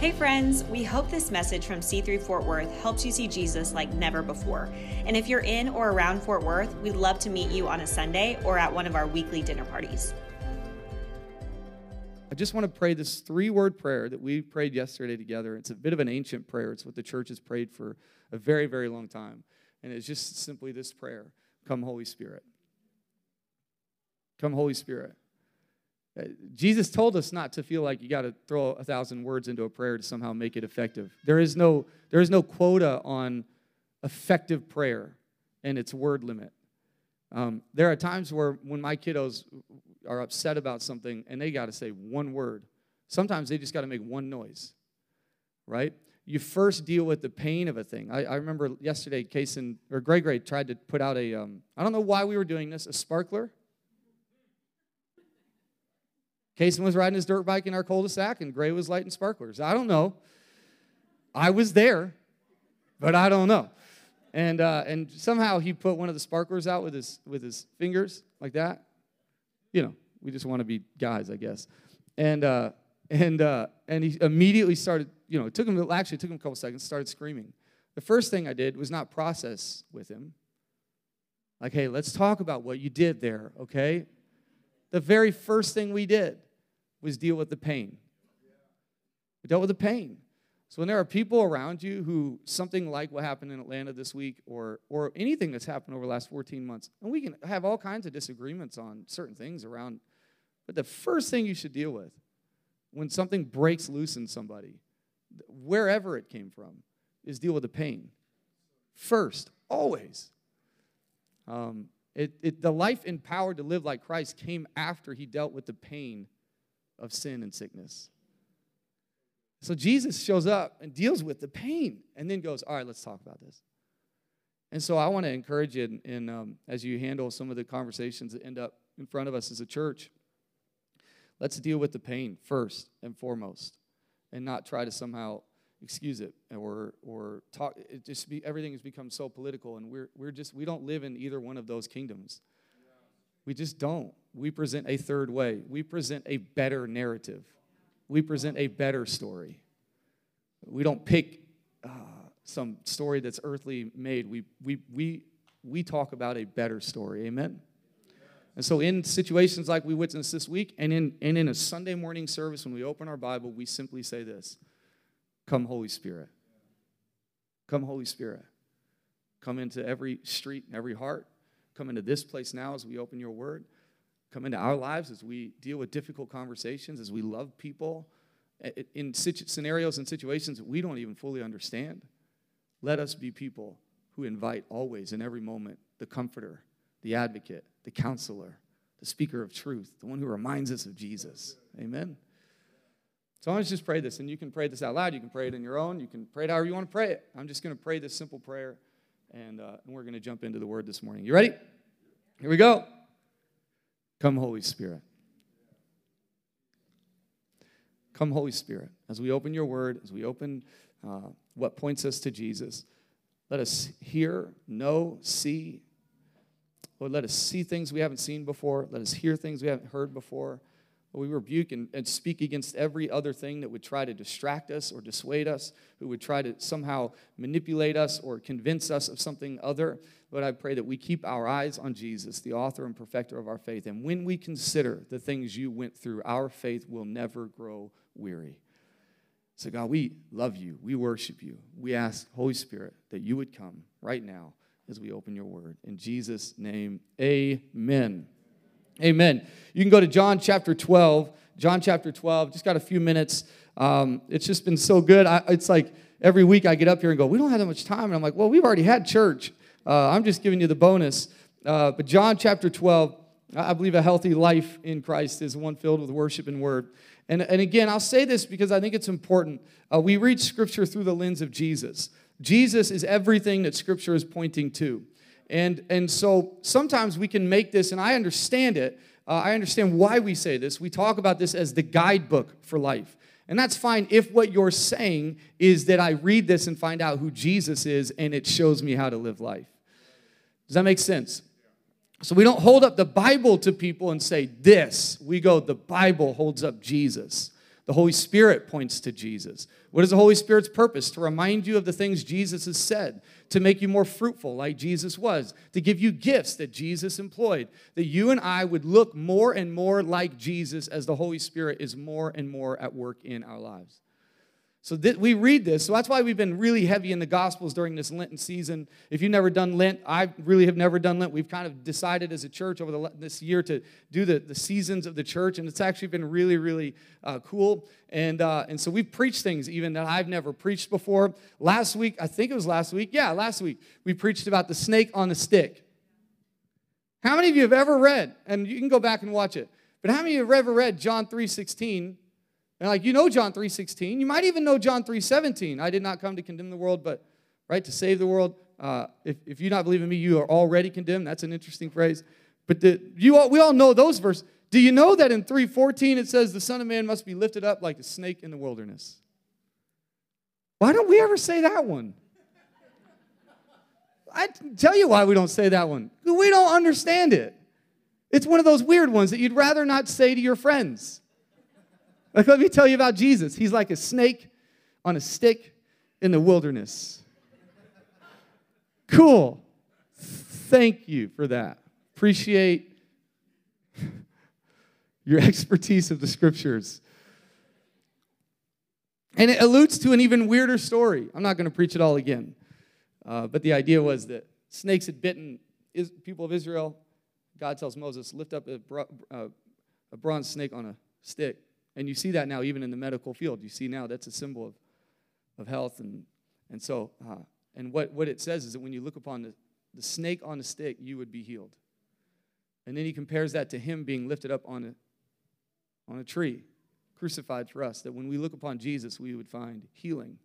Hey, friends, we hope this message from C3 Fort Worth helps you see Jesus like never before. And if you're in or around Fort Worth, we'd love to meet you on a Sunday or at one of our weekly dinner parties. I just want to pray this three word prayer that we prayed yesterday together. It's a bit of an ancient prayer, it's what the church has prayed for a very, very long time. And it's just simply this prayer Come, Holy Spirit. Come, Holy Spirit. Uh, Jesus told us not to feel like you got to throw a thousand words into a prayer to somehow make it effective. There is no, there is no quota on effective prayer and its word limit. Um, there are times where when my kiddos are upset about something and they got to say one word, sometimes they just got to make one noise, right? You first deal with the pain of a thing. I, I remember yesterday, Kason or Greg tried to put out a. Um, I don't know why we were doing this, a sparkler Kason was riding his dirt bike in our cul-de-sac, and Gray was lighting sparklers. I don't know. I was there, but I don't know. And uh, and somehow he put one of the sparklers out with his with his fingers like that. You know, we just want to be guys, I guess. And uh, and uh, and he immediately started. You know, it took him actually it took him a couple seconds. Started screaming. The first thing I did was not process with him. Like, hey, let's talk about what you did there, okay? The very first thing we did was deal with the pain. We dealt with the pain. So when there are people around you who something like what happened in Atlanta this week or or anything that's happened over the last 14 months, and we can have all kinds of disagreements on certain things around, but the first thing you should deal with when something breaks loose in somebody, wherever it came from, is deal with the pain. First, always. Um, it, it, the life empowered to live like Christ came after he dealt with the pain of sin and sickness. So Jesus shows up and deals with the pain and then goes, All right, let's talk about this. And so I want to encourage you in, in um, as you handle some of the conversations that end up in front of us as a church, let's deal with the pain first and foremost and not try to somehow excuse it or or talk it just be everything has become so political and we're we're just we don't live in either one of those kingdoms we just don't we present a third way. We present a better narrative. We present a better story. We don't pick uh, some story that's earthly made. We, we, we, we talk about a better story. Amen? And so, in situations like we witnessed this week, and in, and in a Sunday morning service, when we open our Bible, we simply say this Come, Holy Spirit. Come, Holy Spirit. Come into every street and every heart. Come into this place now as we open your word come into our lives as we deal with difficult conversations, as we love people in scenarios and situations that we don't even fully understand. Let us be people who invite always, in every moment, the comforter, the advocate, the counselor, the speaker of truth, the one who reminds us of Jesus. Amen. So I want to just pray this, and you can pray this out loud. You can pray it in your own. You can pray it however you want to pray it. I'm just going to pray this simple prayer, and, uh, and we're going to jump into the word this morning. You ready? Here we go. Come, Holy Spirit. Come, Holy Spirit. As we open your word, as we open uh, what points us to Jesus, let us hear, know, see. Lord, let us see things we haven't seen before. Let us hear things we haven't heard before. We rebuke and, and, speak against every other thing that would try to distract us or dissuade us, who would try to somehow manipulate us or convince us of something other. But I pray that we keep our eyes on Jesus, the author and perfecter of our faith. And when we consider the things you went through, our faith will never grow weary. So, God, we love you. We worship you. We ask, Holy Spirit, that you would come right now as we open your word. In Jesus' name, amen. Amen. You can go to John chapter 12. John chapter 12. Just got a few minutes. Um, it's just been so good. I, it's like every week I get up here and go, we don't have that much time. And I'm like, well, we've already had church. Uh, I'm just giving you the bonus. Uh, but John chapter 12, I believe a healthy life in Christ is one filled with worship and word. And, and again, I'll say this because I think it's important. Uh, we read Scripture through the lens of Jesus. Jesus is everything that Scripture is pointing to. And, and so sometimes we can make this, and I understand it. Uh, I understand why we say this. We talk about this as the guidebook for life. And that's fine if what you're saying is that I read this and find out who Jesus is and it shows me how to live life. Does that make sense? So we don't hold up the Bible to people and say this. We go, the Bible holds up Jesus. The Holy Spirit points to Jesus. What is the Holy Spirit's purpose? To remind you of the things Jesus has said, to make you more fruitful like Jesus was, to give you gifts that Jesus employed, that you and I would look more and more like Jesus as the Holy Spirit is more and more at work in our lives. So th- we read this. So that's why we've been really heavy in the Gospels during this Lenten season. If you've never done Lent, I really have never done Lent. We've kind of decided as a church over the, this year to do the, the seasons of the church, and it's actually been really, really uh, cool. And, uh, and so we've preached things even that I've never preached before. Last week, I think it was last week. Yeah, last week, we preached about the snake on the stick. How many of you have ever read, and you can go back and watch it, but how many of you have ever read John 3 16? And like you know John 3:16, you might even know John 3:17. I did not come to condemn the world, but right to save the world. Uh, if, if you not believe in me, you are already condemned. That's an interesting phrase. But the, you all, we all know those verses. Do you know that in 3:14 it says the Son of Man must be lifted up like a snake in the wilderness? Why don't we ever say that one? I tell you why we don't say that one. We don't understand it. It's one of those weird ones that you'd rather not say to your friends. Like, let me tell you about Jesus. He's like a snake on a stick in the wilderness. Cool. Thank you for that. Appreciate your expertise of the scriptures. And it alludes to an even weirder story. I'm not going to preach it all again. Uh, but the idea was that snakes had bitten is, people of Israel. God tells Moses, lift up a, bro, uh, a bronze snake on a stick. And you see that now even in the medical field. You see now that's a symbol of, of health. And, and so, uh, and what, what it says is that when you look upon the, the snake on a stick, you would be healed. And then he compares that to him being lifted up on a, on a tree, crucified for us, that when we look upon Jesus, we would find healing.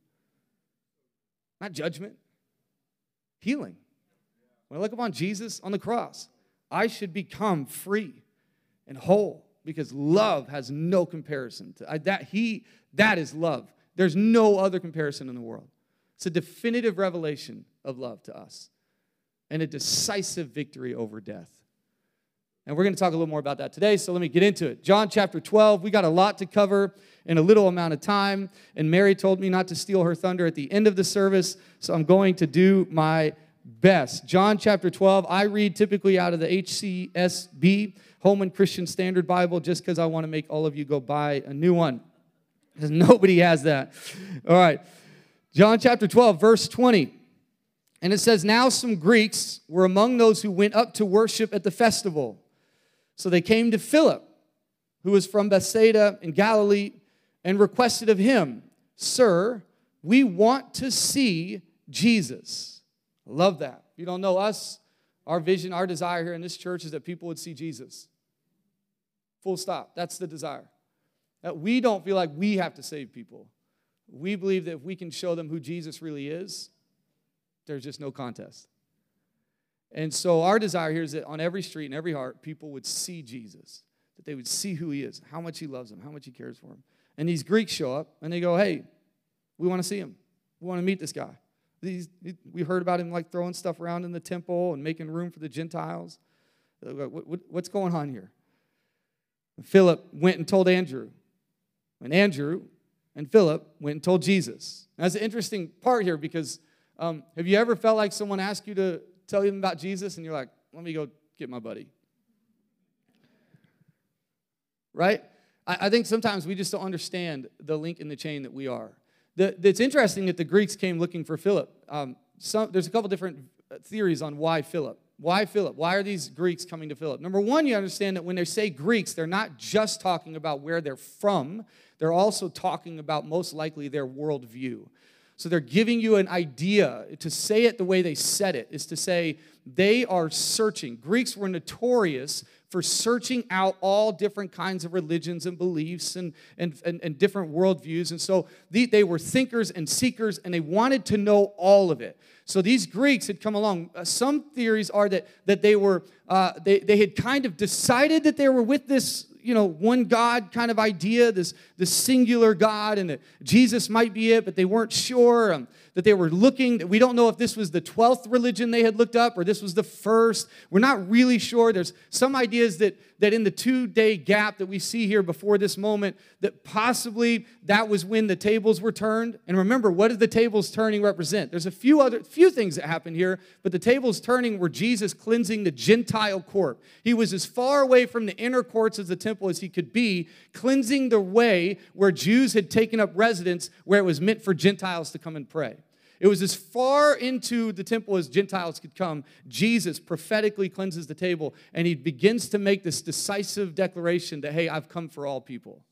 Not judgment, healing. When I look upon Jesus on the cross, I should become free and whole because love has no comparison to I, that he that is love. There's no other comparison in the world. It's a definitive revelation of love to us and a decisive victory over death. And we're going to talk a little more about that today so let me get into it. John chapter 12 we got a lot to cover in a little amount of time and mary told me not to steal her thunder at the end of the service so i'm going to do my best. John chapter 12 i read typically out of the hcsb Holman Christian Standard Bible just because I want to make all of you go buy a new one. Because nobody has that. All right. John chapter 12, verse 20. And it says, Now some Greeks were among those who went up to worship at the festival. So they came to Philip, who was from Bethsaida in Galilee, and requested of him, Sir, we want to see Jesus. Love that. If you don't know us, our vision, our desire here in this church is that people would see Jesus. Full stop. That's the desire. That we don't feel like we have to save people. We believe that if we can show them who Jesus really is, there's just no contest. And so our desire here is that on every street and every heart, people would see Jesus, that they would see who he is, how much he loves them, how much he cares for them. And these Greeks show up and they go, hey, we want to see him. We want to meet this guy. These, we heard about him like throwing stuff around in the temple and making room for the Gentiles. What's going on here? Philip went and told Andrew. And Andrew and Philip went and told Jesus. That's an interesting part here because um, have you ever felt like someone asked you to tell them about Jesus and you're like, let me go get my buddy? Right? I, I think sometimes we just don't understand the link in the chain that we are. The, it's interesting that the Greeks came looking for Philip. Um, some, there's a couple different theories on why Philip. Why Philip? Why are these Greeks coming to Philip? Number one, you understand that when they say Greeks, they're not just talking about where they're from, they're also talking about most likely their worldview. So they're giving you an idea. To say it the way they said it is to say they are searching. Greeks were notorious for searching out all different kinds of religions and beliefs and, and, and, and different worldviews. And so they, they were thinkers and seekers, and they wanted to know all of it. So these Greeks had come along. Uh, some theories are that, that they were uh, they, they had kind of decided that they were with this you know, one God kind of idea, this, this singular God, and that Jesus might be it, but they weren't sure. Um, that they were looking. We don't know if this was the 12th religion they had looked up or this was the first. We're not really sure. There's some ideas that, that in the two day gap that we see here before this moment, that possibly that was when the tables were turned. And remember, what did the tables turning represent? There's a few other few things that happen here, but the tables turning were Jesus cleansing the Gentile court. He was as far away from the inner courts of the temple as he could be, cleansing the way where Jews had taken up residence where it was meant for Gentiles to come and pray. It was as far into the temple as Gentiles could come. Jesus prophetically cleanses the table and he begins to make this decisive declaration that, hey, I've come for all people.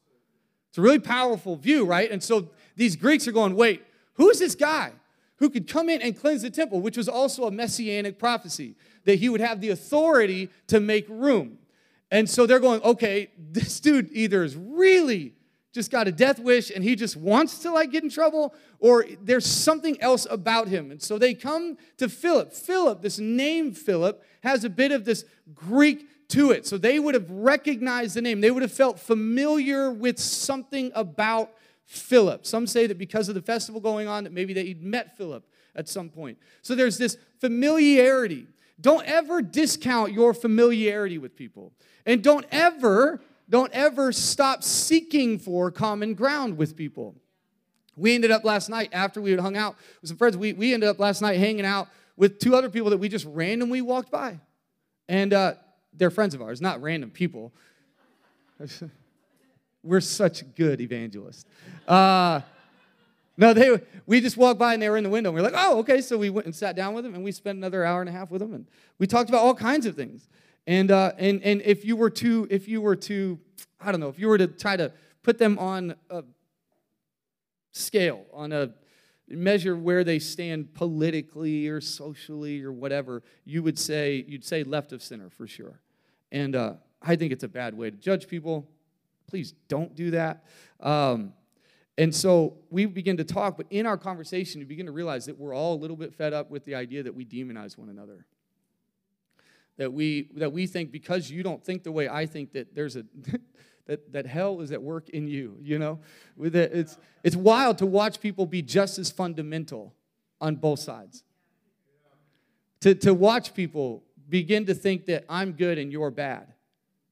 It's a really powerful view, right? And so these Greeks are going, wait, who is this guy who could come in and cleanse the temple, which was also a messianic prophecy, that he would have the authority to make room. And so they're going, okay, this dude either is really just got a death wish and he just wants to like get in trouble? Or there's something else about him. And so they come to philip. Philip this name philip has a bit of this greek to it. So they would have recognized the name. They would have felt familiar with something about philip. Some say that because of the festival going on that maybe they'd met philip at some point. So there's this familiarity. Don't ever discount your familiarity with people. And don't ever don't ever stop seeking for common ground with people. We ended up last night, after we had hung out with some friends, we, we ended up last night hanging out with two other people that we just randomly walked by. And uh, they're friends of ours, not random people. We're such good evangelists. Uh, no, they we just walked by and they were in the window. And we are like, oh, okay. So we went and sat down with them and we spent another hour and a half with them and we talked about all kinds of things. And, uh, and, and if you were to, if you were to, I don't know, if you were to try to put them on a scale, on a measure where they stand politically or socially or whatever, you would say, you'd say left of center for sure. And uh, I think it's a bad way to judge people. Please don't do that. Um, and so we begin to talk, but in our conversation, we begin to realize that we're all a little bit fed up with the idea that we demonize one another that we that we think because you don't think the way I think that there's a that, that hell is at work in you, you know? It's, it's wild to watch people be just as fundamental on both sides. To, to watch people begin to think that I'm good and you're bad,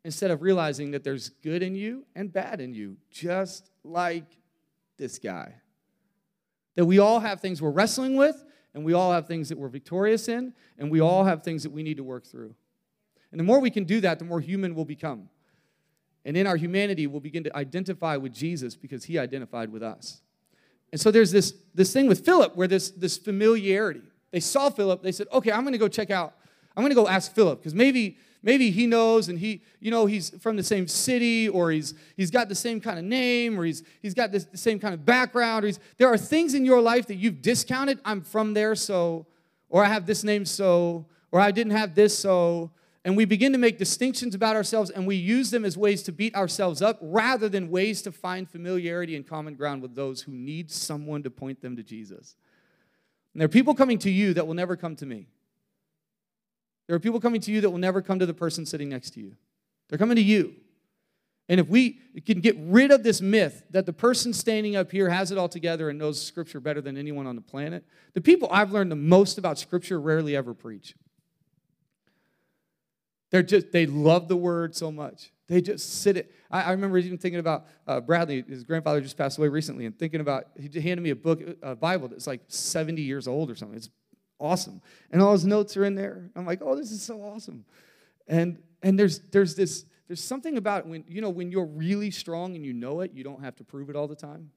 instead of realizing that there's good in you and bad in you, just like this guy. That we all have things we're wrestling with, and we all have things that we're victorious in, and we all have things that we need to work through. And the more we can do that, the more human we'll become. And in our humanity, we'll begin to identify with Jesus because he identified with us. And so there's this, this thing with Philip where this, this familiarity. They saw Philip, they said, okay, I'm gonna go check out, I'm gonna go ask Philip, because maybe maybe he knows and he you know he's from the same city or he's he's got the same kind of name or he's he's got this, the same kind of background or he's, there are things in your life that you've discounted i'm from there so or i have this name so or i didn't have this so and we begin to make distinctions about ourselves and we use them as ways to beat ourselves up rather than ways to find familiarity and common ground with those who need someone to point them to jesus. And there are people coming to you that will never come to me there are people coming to you that will never come to the person sitting next to you. They're coming to you. And if we can get rid of this myth that the person standing up here has it all together and knows Scripture better than anyone on the planet, the people I've learned the most about Scripture rarely ever preach. They're just, they love the Word so much. They just sit it. I, I remember even thinking about uh, Bradley, his grandfather just passed away recently, and thinking about, he handed me a book, a Bible that's like 70 years old or something. It's awesome. And all his notes are in there. I'm like, oh, this is so awesome. And and there's there's this there's something about when you know when you're really strong and you know it, you don't have to prove it all the time.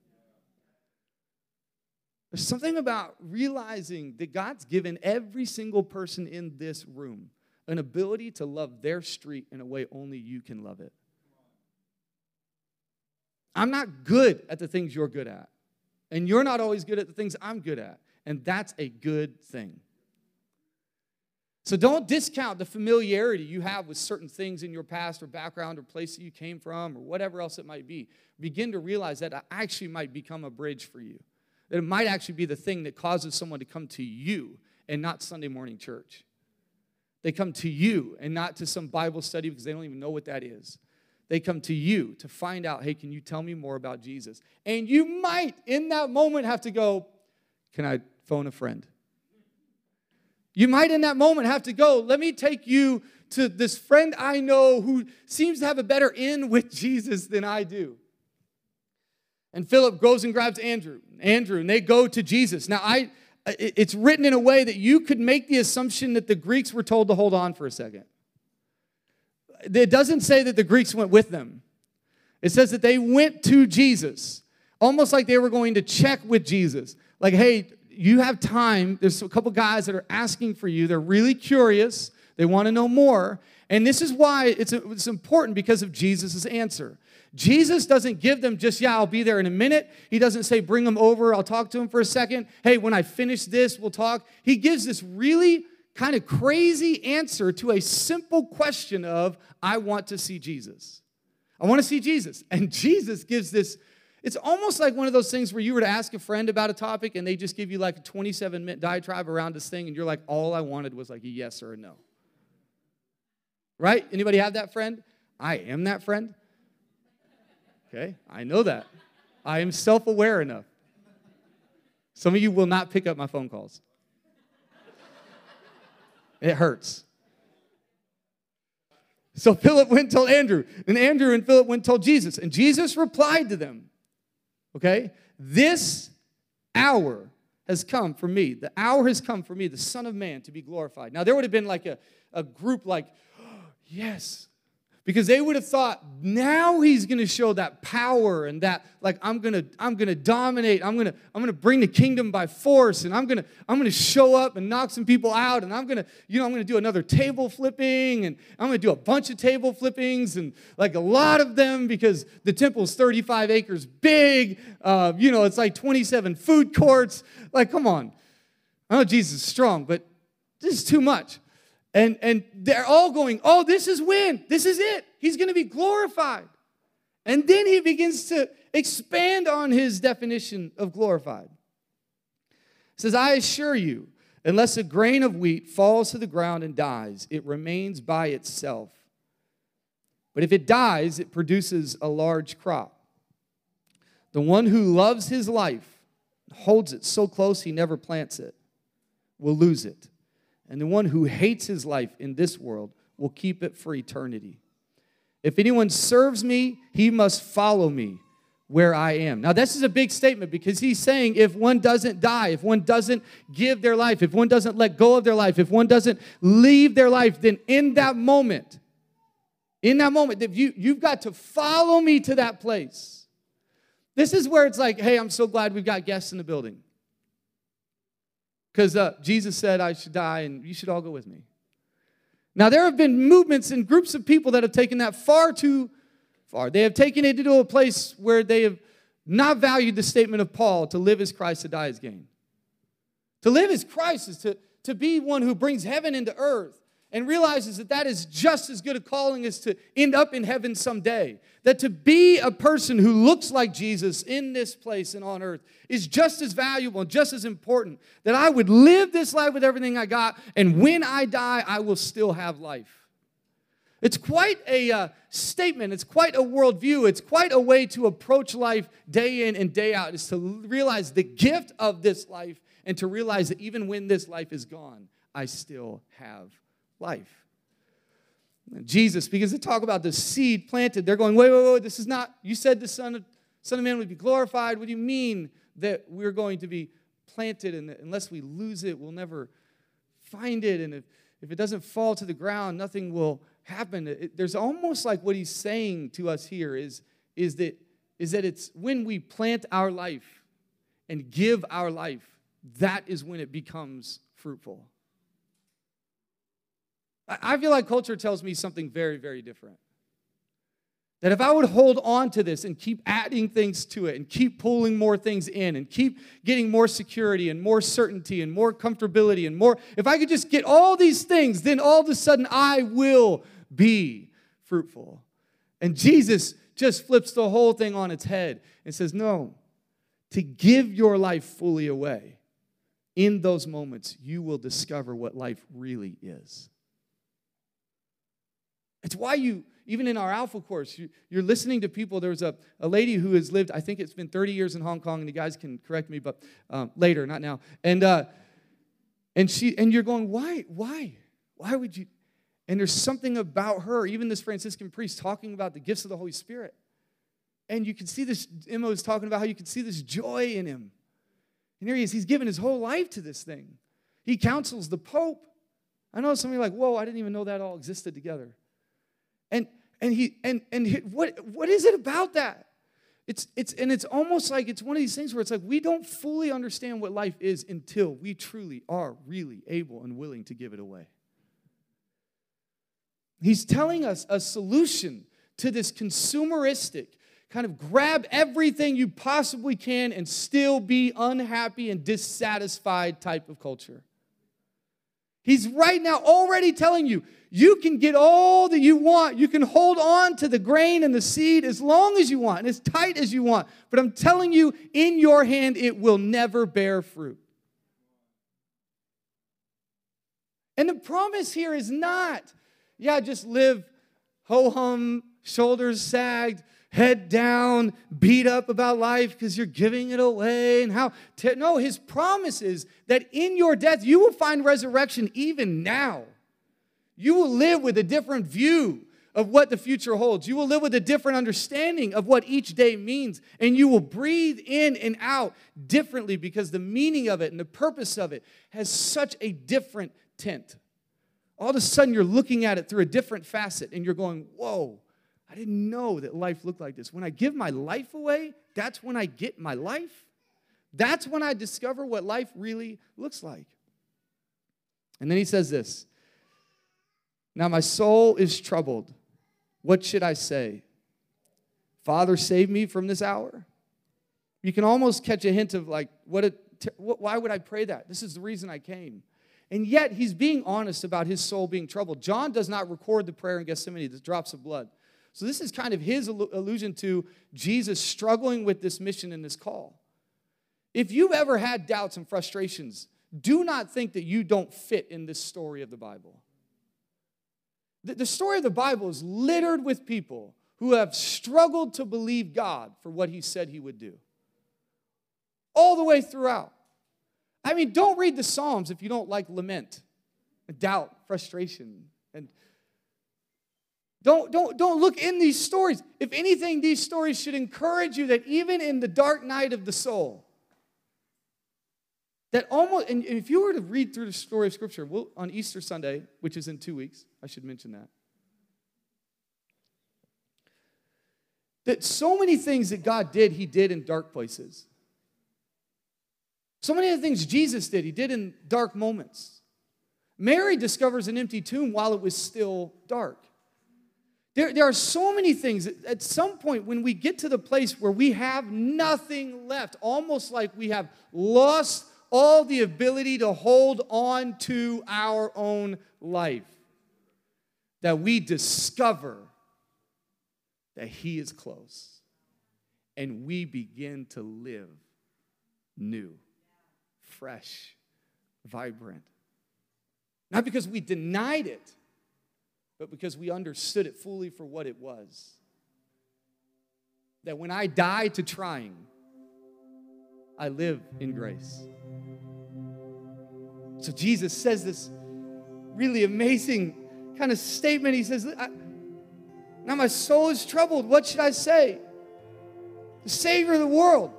There's something about realizing that God's given every single person in this room an ability to love their street in a way only you can love it. I'm not good at the things you're good at. And you're not always good at the things I'm good at and that's a good thing. So don't discount the familiarity you have with certain things in your past or background or place that you came from or whatever else it might be. Begin to realize that it actually might become a bridge for you. That it might actually be the thing that causes someone to come to you and not Sunday morning church. They come to you and not to some Bible study because they don't even know what that is. They come to you to find out, hey, can you tell me more about Jesus? And you might, in that moment, have to go, can I phone a friend? You might, in that moment, have to go, let me take you to this friend I know who seems to have a better in with Jesus than I do. And Philip goes and grabs Andrew, Andrew, and they go to Jesus. Now, I, it's written in a way that you could make the assumption that the Greeks were told to hold on for a second. It doesn't say that the Greeks went with them. It says that they went to Jesus, almost like they were going to check with Jesus. Like, hey, you have time. There's a couple guys that are asking for you. They're really curious. They want to know more. And this is why it's, it's important because of Jesus' answer. Jesus doesn't give them just, yeah, I'll be there in a minute. He doesn't say, bring them over, I'll talk to them for a second. Hey, when I finish this, we'll talk. He gives this really kind of crazy answer to a simple question of, I want to see Jesus. I want to see Jesus. And Jesus gives this, it's almost like one of those things where you were to ask a friend about a topic and they just give you like a 27 minute diatribe around this thing and you're like, all I wanted was like a yes or a no. Right? Anybody have that friend? I am that friend. Okay, I know that. I am self aware enough. Some of you will not pick up my phone calls. It hurts. So Philip went and told Andrew, and Andrew and Philip went and told Jesus, and Jesus replied to them, okay, this hour has come for me. The hour has come for me, the Son of Man, to be glorified. Now, there would have been like a, a group like, oh, yes, because they would have thought now he's going to show that power and that like i'm going to i'm going to dominate. I'm going to i'm going to bring the kingdom by force and i'm going to i'm going to show up and knock some people out and i'm going to you know i'm going to do another table flipping and i'm going to do a bunch of table flippings and like a lot of them because the temple's 35 acres big uh, you know it's like 27 food courts. Like come on. I know jesus is strong but this is too much and, and they're all going, Oh, this is when. This is it. He's going to be glorified. And then he begins to expand on his definition of glorified. He says, I assure you, unless a grain of wheat falls to the ground and dies, it remains by itself. But if it dies, it produces a large crop. The one who loves his life, holds it so close he never plants it, will lose it. And the one who hates his life in this world will keep it for eternity. If anyone serves me, he must follow me where I am. Now, this is a big statement because he's saying if one doesn't die, if one doesn't give their life, if one doesn't let go of their life, if one doesn't leave their life, then in that moment, in that moment, if you, you've got to follow me to that place. This is where it's like, hey, I'm so glad we've got guests in the building. Because uh, Jesus said I should die and you should all go with me. Now, there have been movements and groups of people that have taken that far too far. They have taken it to a place where they have not valued the statement of Paul to live as Christ, to die as gain. To live as Christ is to, to be one who brings heaven into earth and realizes that that is just as good a calling as to end up in heaven someday. That to be a person who looks like Jesus in this place and on earth is just as valuable and just as important. That I would live this life with everything I got, and when I die, I will still have life. It's quite a uh, statement. It's quite a worldview. It's quite a way to approach life day in and day out, is to realize the gift of this life and to realize that even when this life is gone, I still have life. Jesus begins to talk about the seed planted. They're going, wait, wait, wait, this is not, you said the Son of, Son of Man would be glorified. What do you mean that we're going to be planted and unless we lose it, we'll never find it? And if, if it doesn't fall to the ground, nothing will happen. It, there's almost like what he's saying to us here is, is, that, is that it's when we plant our life and give our life, that is when it becomes fruitful. I feel like culture tells me something very, very different. That if I would hold on to this and keep adding things to it and keep pulling more things in and keep getting more security and more certainty and more comfortability and more, if I could just get all these things, then all of a sudden I will be fruitful. And Jesus just flips the whole thing on its head and says, No, to give your life fully away, in those moments, you will discover what life really is. It's why you, even in our Alpha course, you, are listening to people. There's a, a lady who has lived, I think it's been 30 years in Hong Kong, and you guys can correct me, but um, later, not now. And, uh, and, she, and you're going, why? Why? Why would you? And there's something about her, even this Franciscan priest, talking about the gifts of the Holy Spirit. And you can see this, Emma was talking about how you can see this joy in him. And here he is, he's given his whole life to this thing. He counsels the Pope. I know some of you are like, whoa, I didn't even know that all existed together. And and he and and he, what what is it about that? It's it's and it's almost like it's one of these things where it's like we don't fully understand what life is until we truly are really able and willing to give it away. He's telling us a solution to this consumeristic kind of grab everything you possibly can and still be unhappy and dissatisfied type of culture. He's right now already telling you you can get all that you want. You can hold on to the grain and the seed as long as you want and as tight as you want. But I'm telling you, in your hand, it will never bear fruit. And the promise here is not, yeah, just live ho hum, shoulders sagged, head down, beat up about life because you're giving it away and how. Te- no, his promise is that in your death, you will find resurrection even now. You will live with a different view of what the future holds. You will live with a different understanding of what each day means. And you will breathe in and out differently because the meaning of it and the purpose of it has such a different tint. All of a sudden, you're looking at it through a different facet and you're going, whoa, I didn't know that life looked like this. When I give my life away, that's when I get my life. That's when I discover what life really looks like. And then he says this Now my soul is troubled. What should I say? Father, save me from this hour? You can almost catch a hint of like, what, a, why would I pray that? This is the reason I came. And yet, he's being honest about his soul being troubled. John does not record the prayer in Gethsemane, the drops of blood. So, this is kind of his allusion to Jesus struggling with this mission and this call. If you've ever had doubts and frustrations, do not think that you don't fit in this story of the Bible. The story of the Bible is littered with people who have struggled to believe God for what he said he would do. All the way throughout. I mean, don't read the Psalms if you don't like lament, doubt, frustration, and don't, don't, don't look in these stories. If anything, these stories should encourage you that even in the dark night of the soul, that almost, and if you were to read through the story of Scripture, on Easter Sunday, which is in two weeks, I should mention that, that so many things that God did, He did in dark places. So many of the things Jesus did, He did in dark moments. Mary discovers an empty tomb while it was still dark. There, there are so many things. At some point, when we get to the place where we have nothing left, almost like we have lost all the ability to hold on to our own life, that we discover that He is close and we begin to live new, fresh, vibrant. Not because we denied it but because we understood it fully for what it was. That when I die to trying, I live in grace. So Jesus says this really amazing kind of statement. He says, Now my soul is troubled. What should I say? The Savior of the world.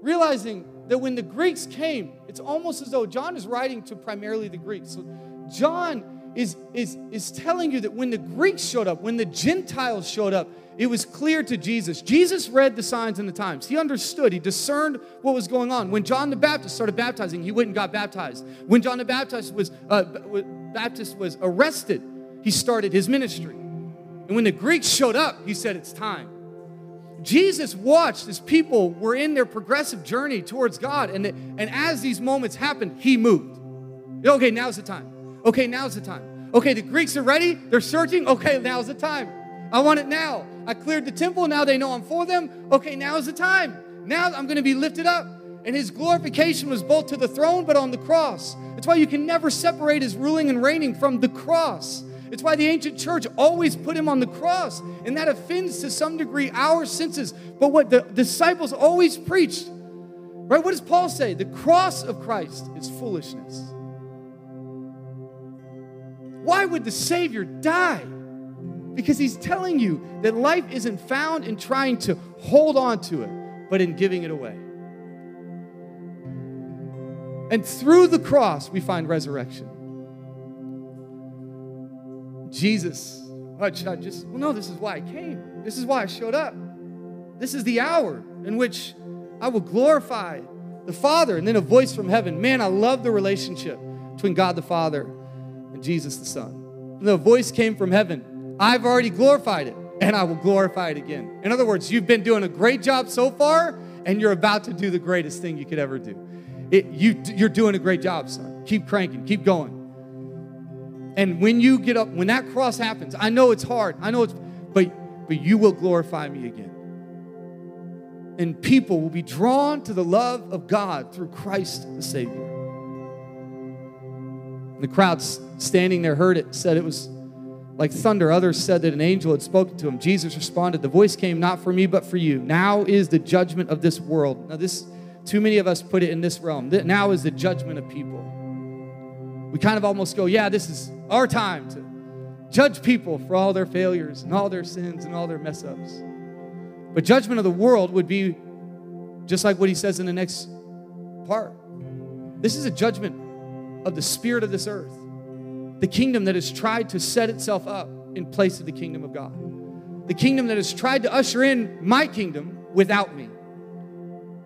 Realizing that when the Greeks came, it's almost as though John is writing to primarily the Greeks. So John is, is, is telling you that when the Greeks showed up, when the Gentiles showed up, it was clear to Jesus. Jesus read the signs and the times. He understood, he discerned what was going on. When John the Baptist started baptizing, he went and got baptized. When John the Baptist was, uh, Baptist was arrested, he started his ministry. And when the Greeks showed up, he said, It's time. Jesus watched as people were in their progressive journey towards God. And, and as these moments happened, he moved. Okay, now's the time. Okay, now's the time. Okay, the Greeks are ready. They're searching. Okay, now's the time. I want it now. I cleared the temple. Now they know I'm for them. Okay, now is the time. Now I'm going to be lifted up. And his glorification was both to the throne but on the cross. That's why you can never separate his ruling and reigning from the cross. It's why the ancient church always put him on the cross, and that offends to some degree our senses. But what the disciples always preached, right? What does Paul say? The cross of Christ is foolishness. Why would the Savior die? Because he's telling you that life isn't found in trying to hold on to it, but in giving it away. And through the cross, we find resurrection. Jesus, I just, well, no, this is why I came. This is why I showed up. This is the hour in which I will glorify the Father. And then a voice from heaven man, I love the relationship between God the Father and Jesus the Son. And the voice came from heaven I've already glorified it, and I will glorify it again. In other words, you've been doing a great job so far, and you're about to do the greatest thing you could ever do. It, you, you're doing a great job, son. Keep cranking, keep going. And when you get up, when that cross happens, I know it's hard. I know it's, but, but you will glorify me again. And people will be drawn to the love of God through Christ the Savior. The crowd standing there heard it, said it was like thunder. Others said that an angel had spoken to him. Jesus responded, The voice came not for me, but for you. Now is the judgment of this world. Now, this, too many of us put it in this realm. Now is the judgment of people. We kind of almost go, Yeah, this is our time to judge people for all their failures and all their sins and all their mess ups. But judgment of the world would be just like what he says in the next part. This is a judgment of the spirit of this earth, the kingdom that has tried to set itself up in place of the kingdom of God, the kingdom that has tried to usher in my kingdom without me,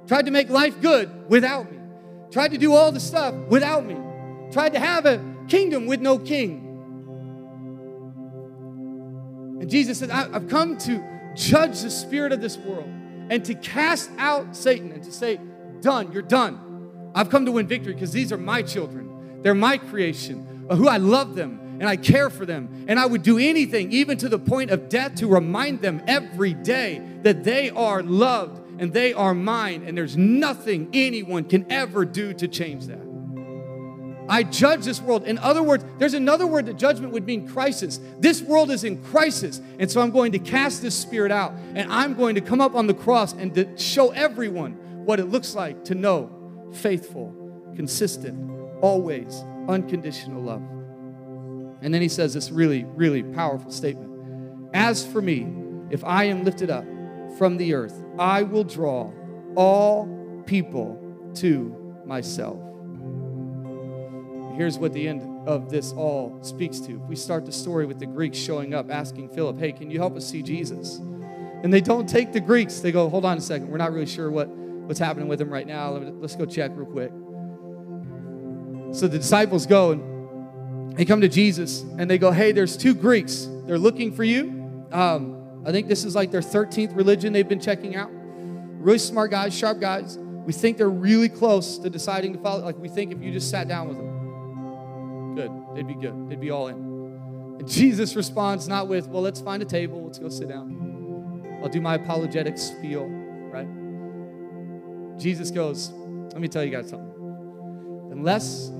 tried to make life good without me, tried to do all the stuff without me, tried to have a kingdom with no king. And Jesus said, I've come to judge the spirit of this world and to cast out Satan and to say, Done, you're done. I've come to win victory because these are my children. They're my creation, who I love them and I care for them. And I would do anything, even to the point of death, to remind them every day that they are loved and they are mine. And there's nothing anyone can ever do to change that. I judge this world. In other words, there's another word that judgment would mean crisis. This world is in crisis. And so I'm going to cast this spirit out and I'm going to come up on the cross and to show everyone what it looks like to know faithful, consistent, always unconditional love. And then he says this really, really powerful statement As for me, if I am lifted up from the earth, I will draw all people to myself here's what the end of this all speaks to. We start the story with the Greeks showing up asking Philip, Hey, can you help us see Jesus? And they don't take the Greeks. They go, Hold on a second. We're not really sure what, what's happening with him right now. Let's go check real quick. So the disciples go and they come to Jesus and they go, Hey, there's two Greeks. They're looking for you. Um, I think this is like their 13th religion they've been checking out. Really smart guys, sharp guys. We think they're really close to deciding to follow. Like, we think if you just sat down with them, good. They'd be good. They'd be all in. And Jesus responds not with, well, let's find a table, let's go sit down. I'll do my apologetic spiel, right? Jesus goes, let me tell you guys something. Unless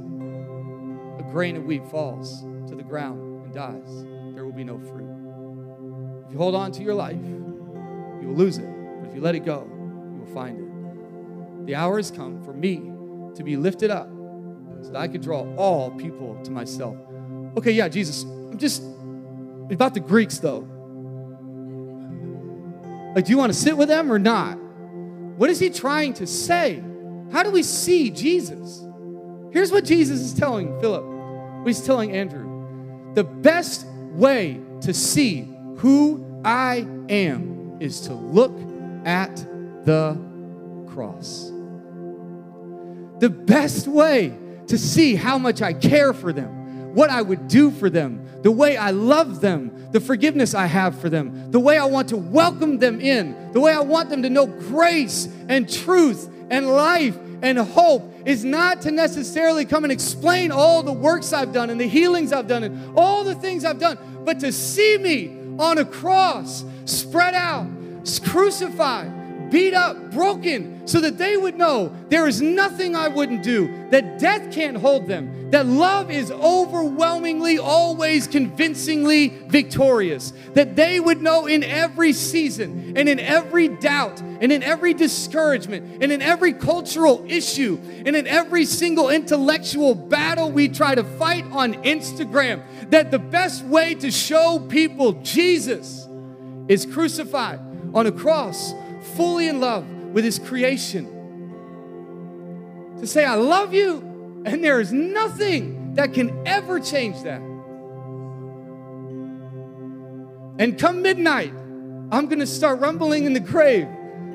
a grain of wheat falls to the ground and dies, there will be no fruit. If you hold on to your life, you will lose it. But if you let it go, you will find it. The hour has come for me to be lifted up so that I could draw all people to myself. Okay, yeah, Jesus, I'm just about the Greeks though. Like, do you want to sit with them or not? What is he trying to say? How do we see Jesus? Here's what Jesus is telling Philip, he's telling Andrew. The best way to see who I am is to look at the cross. The best way to see how much I care for them, what I would do for them, the way I love them, the forgiveness I have for them, the way I want to welcome them in, the way I want them to know grace and truth and life and hope is not to necessarily come and explain all the works I've done and the healings I've done and all the things I've done, but to see me on a cross, spread out, crucified, beat up, broken, so that they would know there is nothing I wouldn't do, that death can't hold them, that love is overwhelmingly, always convincingly victorious. That they would know in every season and in every doubt and in every discouragement and in every cultural issue and in every single intellectual battle we try to fight on Instagram, that the best way to show people Jesus is crucified on a cross, fully in love with his creation. To say, I love you and there is nothing that can ever change that. And come midnight, I'm going to start rumbling in the grave.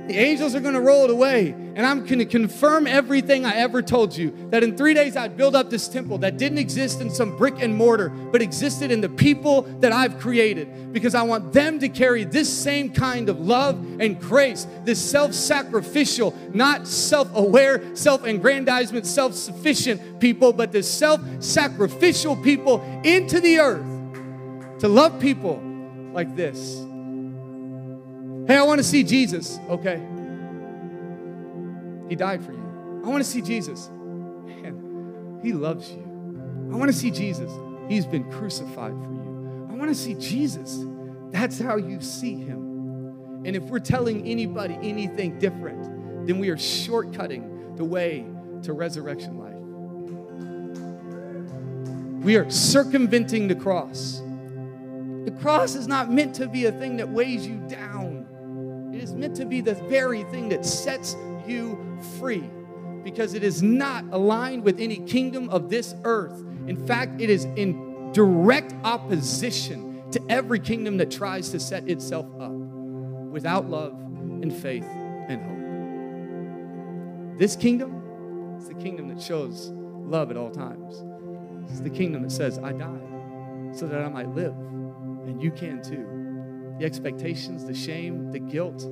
The angels are going to roll it away. And I'm going to confirm everything I ever told you that in three days I'd build up this temple that didn't exist in some brick and mortar, but existed in the people that I've created because I want them to carry this same kind of love and grace, this self sacrificial, not self aware, self aggrandizement, self sufficient people, but this self sacrificial people into the earth to love people like this. Hey, I want to see Jesus. Okay. He died for you. I want to see Jesus. Man, He loves you. I want to see Jesus. He's been crucified for you. I want to see Jesus. That's how you see Him. And if we're telling anybody anything different, then we are shortcutting the way to resurrection life. We are circumventing the cross. The cross is not meant to be a thing that weighs you down. It is meant to be the very thing that sets you free because it is not aligned with any kingdom of this earth. In fact, it is in direct opposition to every kingdom that tries to set itself up without love and faith and hope. This kingdom is the kingdom that shows love at all times. It's the kingdom that says, I died so that I might live, and you can too. The expectations, the shame, the guilt,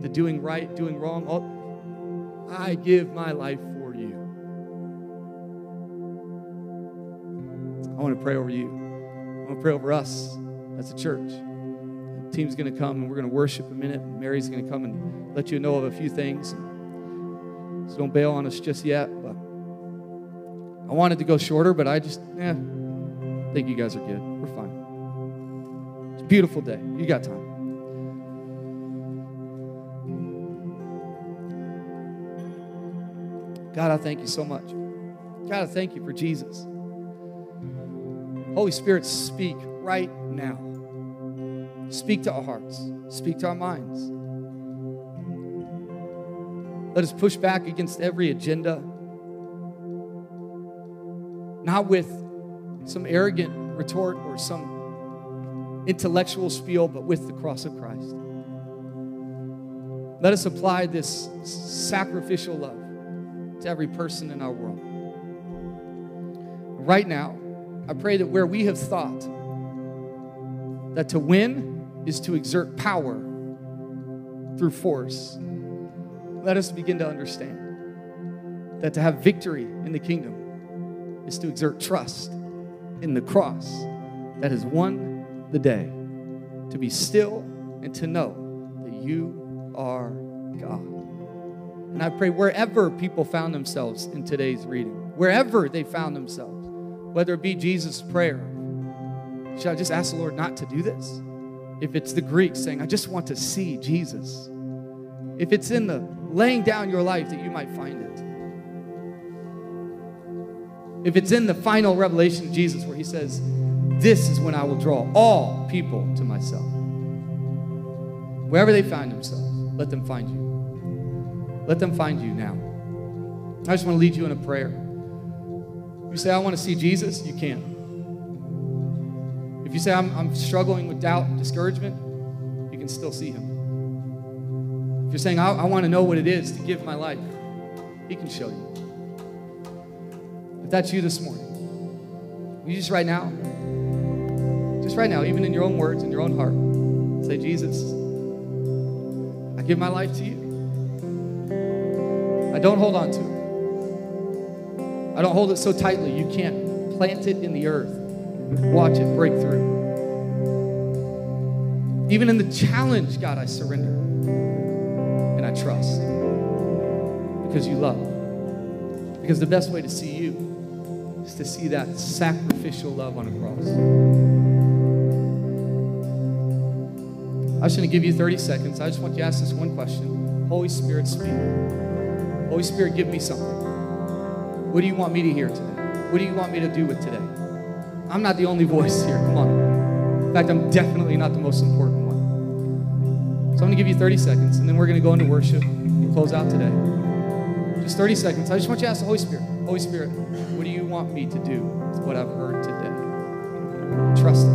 the doing right, doing wrong, all, I give my life for you. I want to pray over you. I want to pray over us as a church. The team's going to come and we're going to worship a minute. Mary's going to come and let you know of a few things. So don't bail on us just yet. But I wanted to go shorter, but I just, yeah, think you guys are good. We're fine. It's a beautiful day. You got time. God, I thank you so much. God, I thank you for Jesus. Holy Spirit, speak right now. Speak to our hearts, speak to our minds. Let us push back against every agenda, not with some arrogant retort or some intellectual spiel, but with the cross of Christ. Let us apply this sacrificial love to every person in our world. Right now, I pray that where we have thought that to win is to exert power through force, let us begin to understand that to have victory in the kingdom is to exert trust in the cross that has won the day, to be still and to know that you are God. And I pray wherever people found themselves in today's reading, wherever they found themselves, whether it be Jesus' prayer, should I just ask the Lord not to do this? If it's the Greek saying, I just want to see Jesus. If it's in the laying down your life that you might find it. If it's in the final revelation of Jesus where he says, This is when I will draw all people to myself. Wherever they find themselves, let them find you. Let them find you now. I just want to lead you in a prayer. You say, I want to see Jesus, you can. If you say, I'm, I'm struggling with doubt and discouragement, you can still see him. If you're saying, I, I want to know what it is to give my life, he can show you. If that's you this morning, you just right now, just right now, even in your own words, in your own heart, say, Jesus, I give my life to you. I don't hold on to it. I don't hold it so tightly you can't plant it in the earth. Watch it break through. Even in the challenge, God, I surrender and I trust because you love. Because the best way to see you is to see that sacrificial love on a cross. I to give you 30 seconds. I just want you to ask this one question Holy Spirit, speak. Holy Spirit, give me something. What do you want me to hear today? What do you want me to do with today? I'm not the only voice here. Come on. In fact, I'm definitely not the most important one. So I'm going to give you 30 seconds, and then we're going to go into worship and close out today. Just 30 seconds. I just want you to ask the Holy Spirit Holy Spirit, what do you want me to do with what I've heard today? Trust